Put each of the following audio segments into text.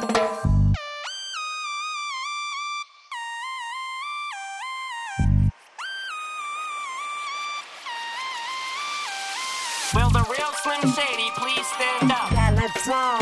Will the real Slim Shady please stand up? Yeah, let's go.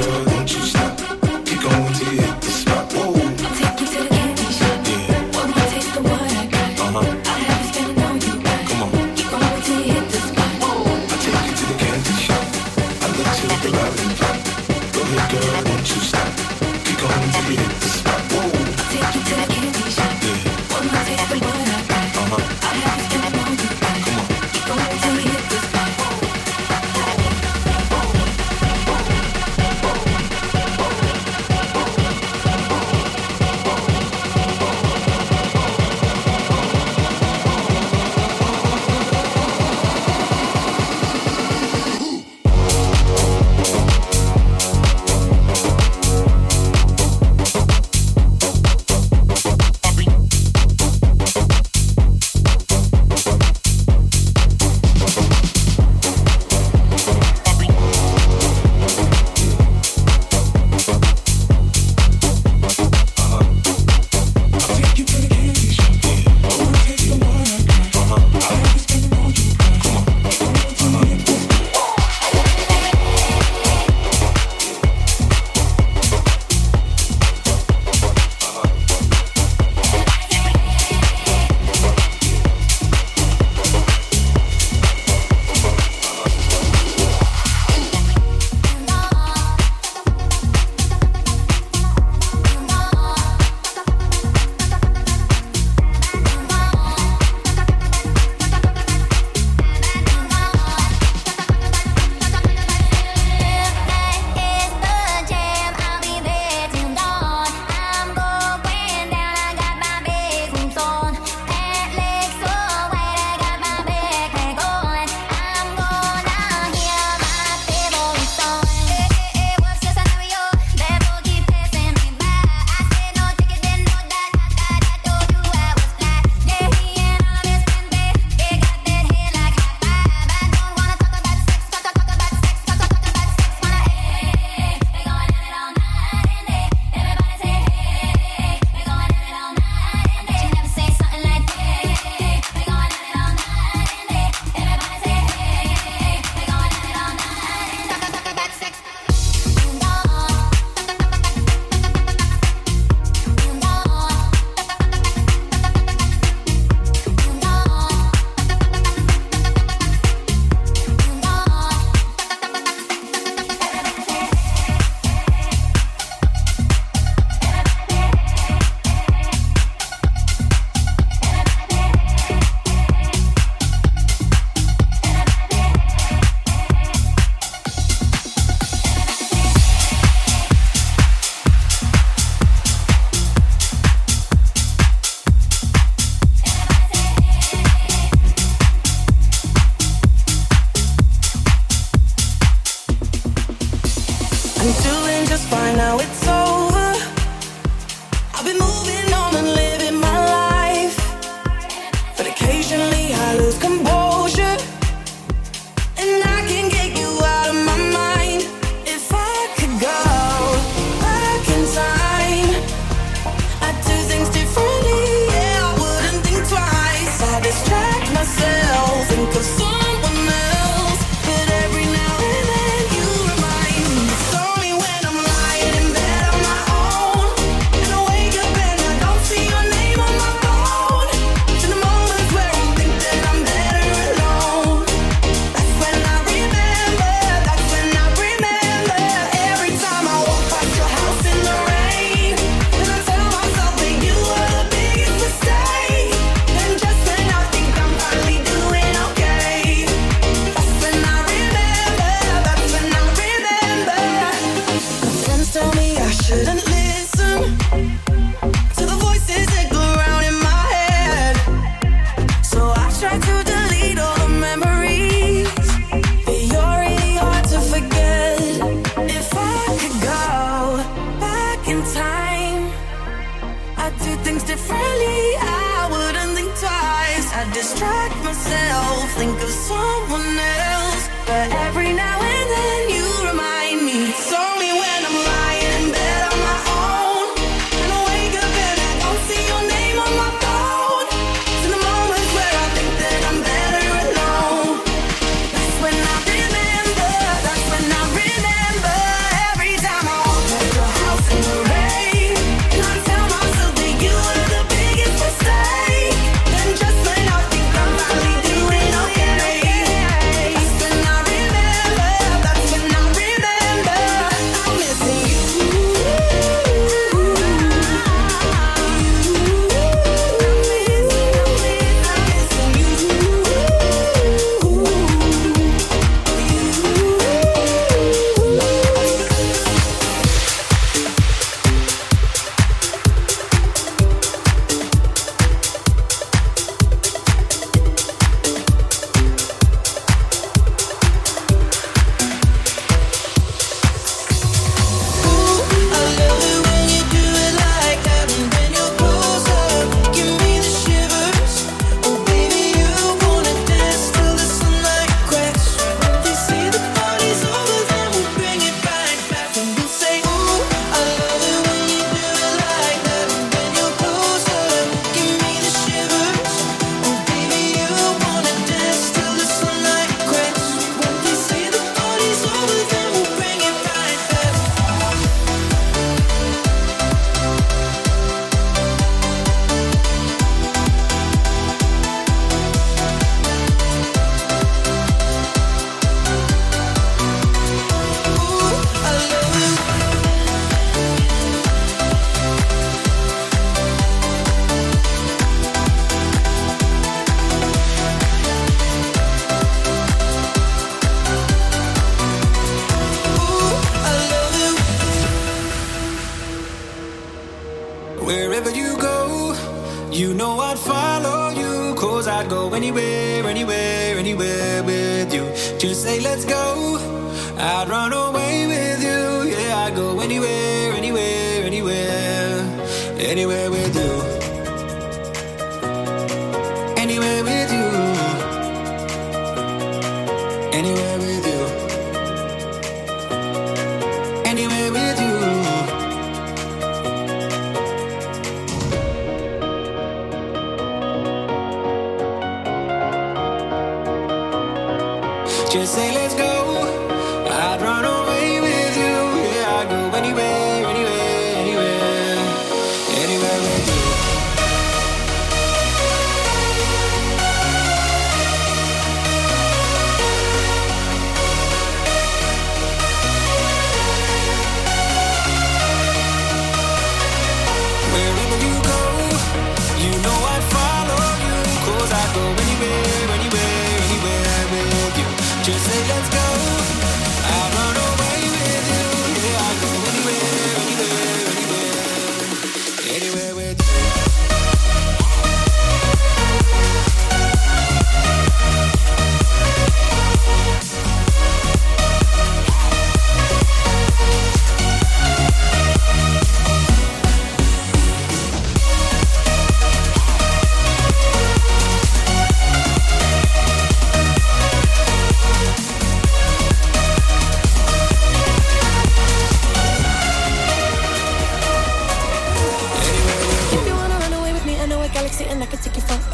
Girl, don't you Just say let's go.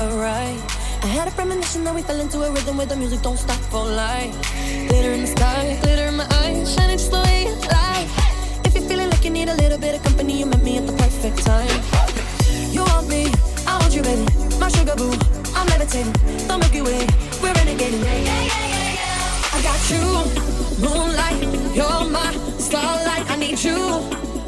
alright. I had a premonition that we fell into a rhythm where the music don't stop for life. Glitter in the sky, glitter in my eyes, shining just the way you like. If you're feeling like you need a little bit of company, you met me at the perfect time. You want me, I want you, baby. My sugar boo, I'm levitating. The Milky Way, we're renegading. Yeah, yeah, yeah, yeah. I got you, moonlight, you're my starlight. I need you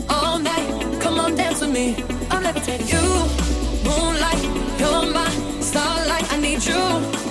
all night. Come on, dance with me. I'm levitating you moonlight, you're my starlight. I need you.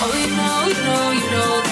Oh, you know, you know, you know.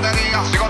batería, sigo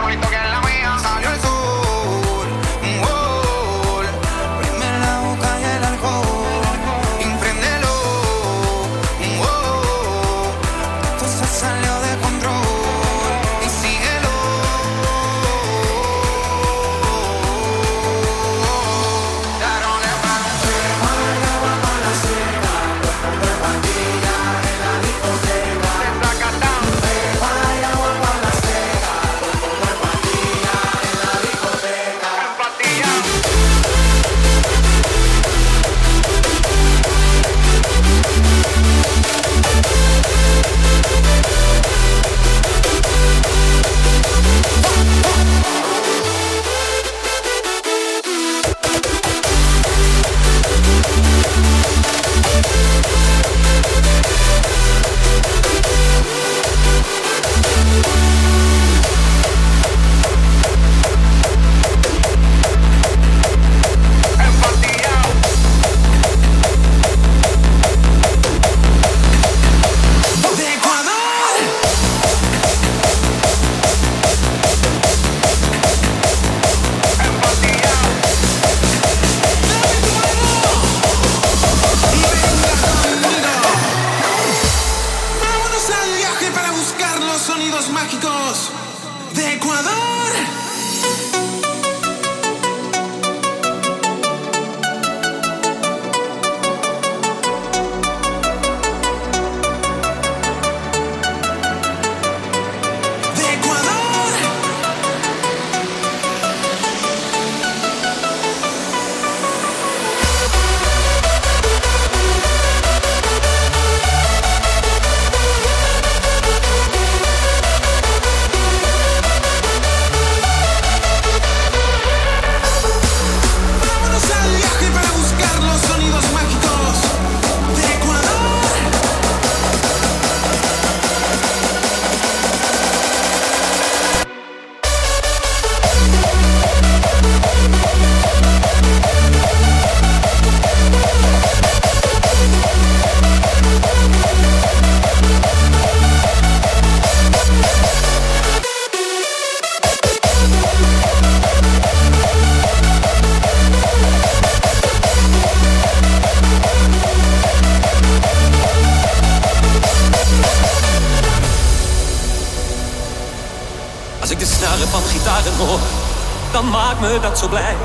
dan maakt me dat zo blij.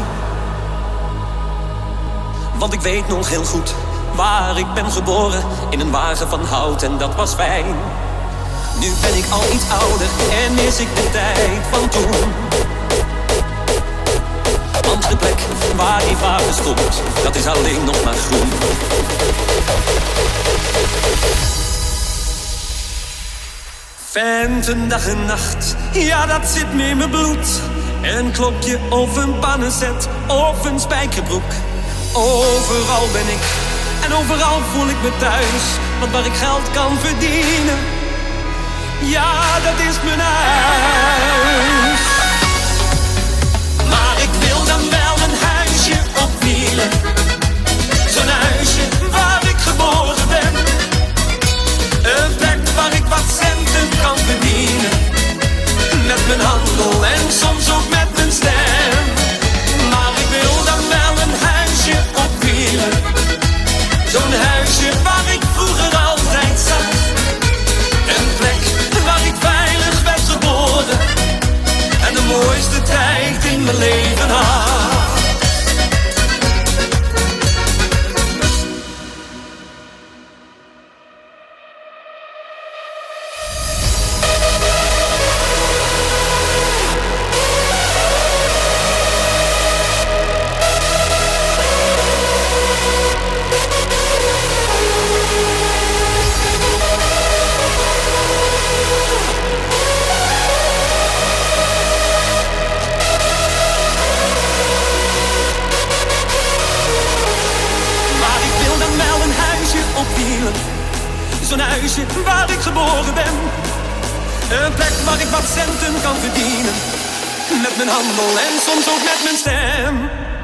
Want ik weet nog heel goed waar ik ben geboren. In een wagen van hout en dat was fijn. Nu ben ik al iets ouder en mis ik de tijd van toen. Want de plek waar die wagen stond, dat is alleen nog maar groen. Venten dag en nacht, ja dat zit me in mijn bloed. Een klokje of een pannenzet of een spijkerbroek. Overal ben ik en overal voel ik me thuis. Want waar ik geld kan verdienen, ja dat is mijn huis. Maar ik wil dan soms ook